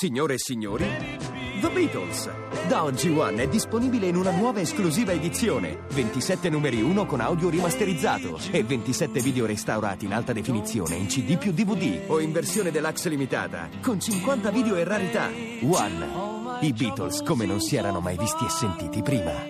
Signore e signori, The Beatles. Da oggi One è disponibile in una nuova esclusiva edizione. 27 numeri 1 con audio rimasterizzato e 27 video restaurati in alta definizione in CD più DVD o in versione deluxe limitata con 50 video e rarità. One. I Beatles come non si erano mai visti e sentiti prima.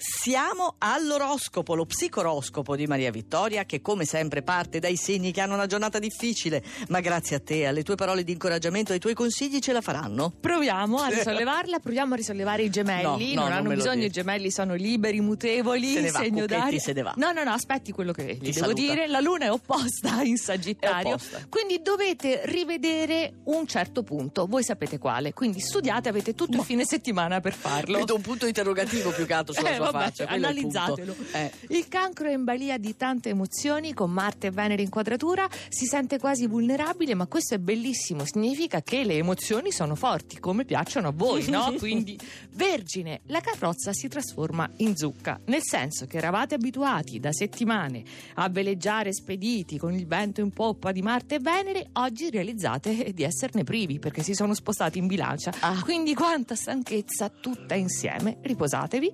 Siamo all'oroscopo, lo psicoroscopo di Maria Vittoria che come sempre parte dai segni che hanno una giornata difficile, ma grazie a te, alle tue parole di incoraggiamento e ai tuoi consigli ce la faranno. Proviamo a risollevarla, proviamo a risollevare i gemelli, No, no, non non hanno bisogno, i gemelli sono liberi, mutevoli, Se ne va, segno d'aria. se ne va. No, no, no, aspetti quello che gli devo saluta. dire, la luna è opposta in Sagittario, opposta. quindi dovete rivedere un certo punto, voi sapete quale, quindi studiate, avete tutto il fine settimana per farlo. Vedo un punto interrogativo più che altro sulla Eh, sua vabbè, faccia. è il analizzatelo. Eh. Il cancro è in balia di tante emozioni, con Marte e Venere in quadratura, si sente quasi vulnerabile, ma questo è bellissimo, significa che le emozioni sono forti, come piacciono a voi, no? Quindi, Vergine, la carrozza si trasforma in zucca, nel senso che eravate abituati da settimane a veleggiare spediti con il vento in poppa di Marte e Venere, oggi realizzate di esserne privi perché si sono spostati in bilancia. Ah. Quindi quanta stanchezza tutta insieme, riposatevi.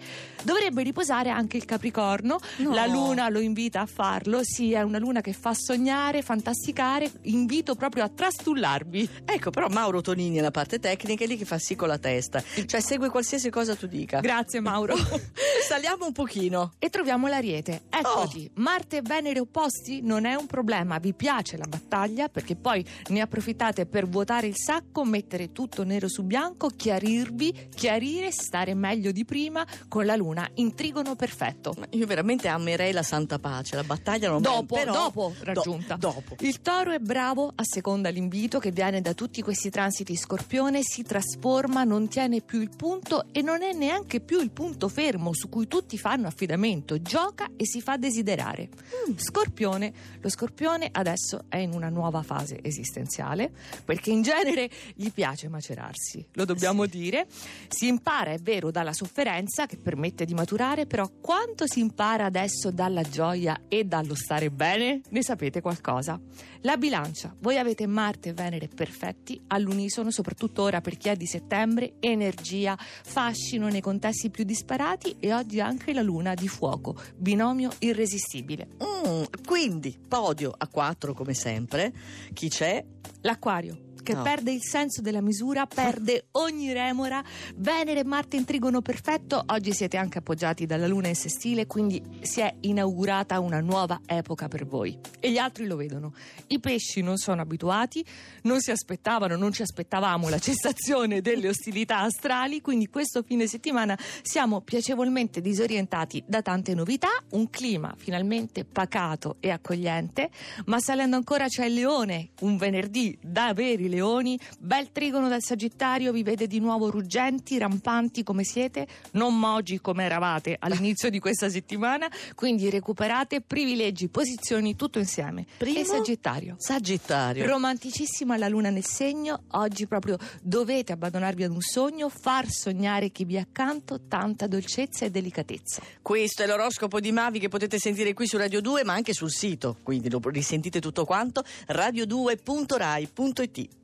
Dovrebbe riposare anche il Capricorno, No. la luna lo invita a farlo, sì, è una luna che fa sognare, fantasticare, invito proprio a trastullarvi. Ecco, però Mauro Tonini è la parte tecnica, è lì che fa sì con la testa. Cioè segue qualsiasi cosa tu dica. Grazie Mauro. Saliamo un pochino. E troviamo l'ariete. Eccoti, Marte e Venere opposti non è un problema, vi piace la battaglia perché poi ne approfittate per vuotare il sacco, mettere tutto nero su bianco, chiarirvi, chiarire, stare meglio di prima con la luna in trigono perfetto. Ma Io veramente amerei la santa pace, la battaglia non Dopo, però- dopo Do- raggiunta. dopo. Il toro è bravo, a seconda l'invito che viene da tutti questi transiti scorpione, si trasforma, non tiene più il punto e non è neanche più il punto fermo su cui tutti fanno affidamento, gioca e si fa desiderare. Scorpione, lo scorpione adesso è in una nuova fase esistenziale perché in genere gli piace macerarsi, lo dobbiamo dire. Si impara, è vero, dalla sofferenza che permette di maturare, però quanto si impara adesso dalla gioia e dallo stare bene? Ne sapete qualcosa? La bilancia, voi avete Marte e Venere perfetti all'unisono, soprattutto ora per chi è di settembre, energia, fascino nei contesti più disparati e oggi anche la luna di fuoco, binomio irresistibile. Mm, quindi, podio a 4 come sempre. Chi c'è? L'acquario. Che No. perde il senso della misura, perde ogni remora. Venere e Marte in trigono perfetto. Oggi siete anche appoggiati dalla Luna in sestile, quindi si è inaugurata una nuova epoca per voi. E gli altri lo vedono. I pesci non sono abituati, non si aspettavano, non ci aspettavamo la cessazione delle ostilità astrali, quindi questo fine settimana siamo piacevolmente disorientati da tante novità, un clima finalmente pacato e accogliente, ma salendo ancora c'è il leone, un venerdì da veri leoni, bel trigono dal Sagittario, vi vede di nuovo ruggenti, rampanti come siete, non mogi come eravate all'inizio di questa settimana, quindi recuperate privilegi, posizioni, tutto insieme. Primo? E Sagittario. Sagittario. Romanticissima la luna nel segno, oggi proprio dovete abbandonarvi ad un sogno, far sognare chi vi è accanto, tanta dolcezza e delicatezza. Questo è l'oroscopo di Mavi che potete sentire qui su Radio 2 ma anche sul sito, quindi lo risentite tutto quanto radio2.rai.it.